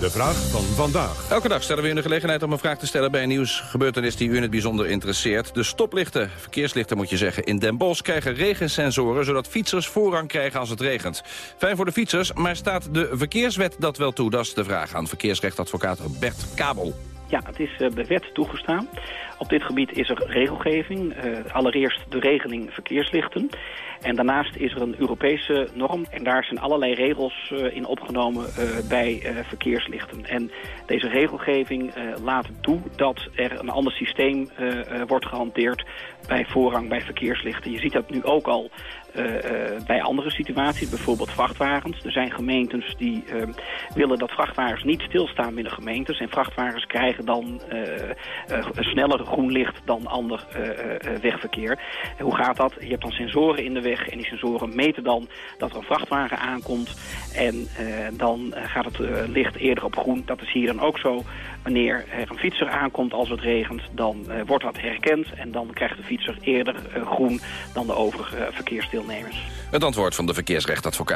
De vraag van vandaag. Elke dag stellen we u de gelegenheid om een vraag te stellen... bij een nieuwsgebeurtenis die u in het bijzonder interesseert. De stoplichten, verkeerslichten moet je zeggen, in Den Bosch... krijgen regensensoren, zodat fietsers voorrang krijgen als het regent. Fijn voor de fietsers, maar staat de verkeerswet dat wel toe? Dat is de vraag aan verkeersrechtadvocaat Bert Kabel. Ja, het is uh, bij wet toegestaan. Op dit gebied is er regelgeving. Uh, allereerst de regeling verkeerslichten. En daarnaast is er een Europese norm. En daar zijn allerlei regels uh, in opgenomen bij verkeerslichten. En deze regelgeving laat toe dat er een ander systeem wordt gehanteerd bij voorrang bij verkeerslichten. Je ziet dat nu ook al uh, uh, bij andere situaties, bijvoorbeeld vrachtwagens. Er zijn gemeentes die uh, willen dat vrachtwagens niet stilstaan binnen gemeentes. En vrachtwagens krijgen dan een sneller groen licht dan ander wegverkeer. En hoe gaat dat? Je hebt dan sensoren in de weg en die sensoren meten dan dat er een vrachtwagen aankomt. En dan gaat het licht eerder op groen. Dat is hier dan ook zo. Wanneer er een fietser aankomt als het regent, dan wordt dat herkend. En dan krijgt de fietser eerder groen dan de overige verkeersdeelnemers. Het antwoord van de verkeersrechtadvocaat.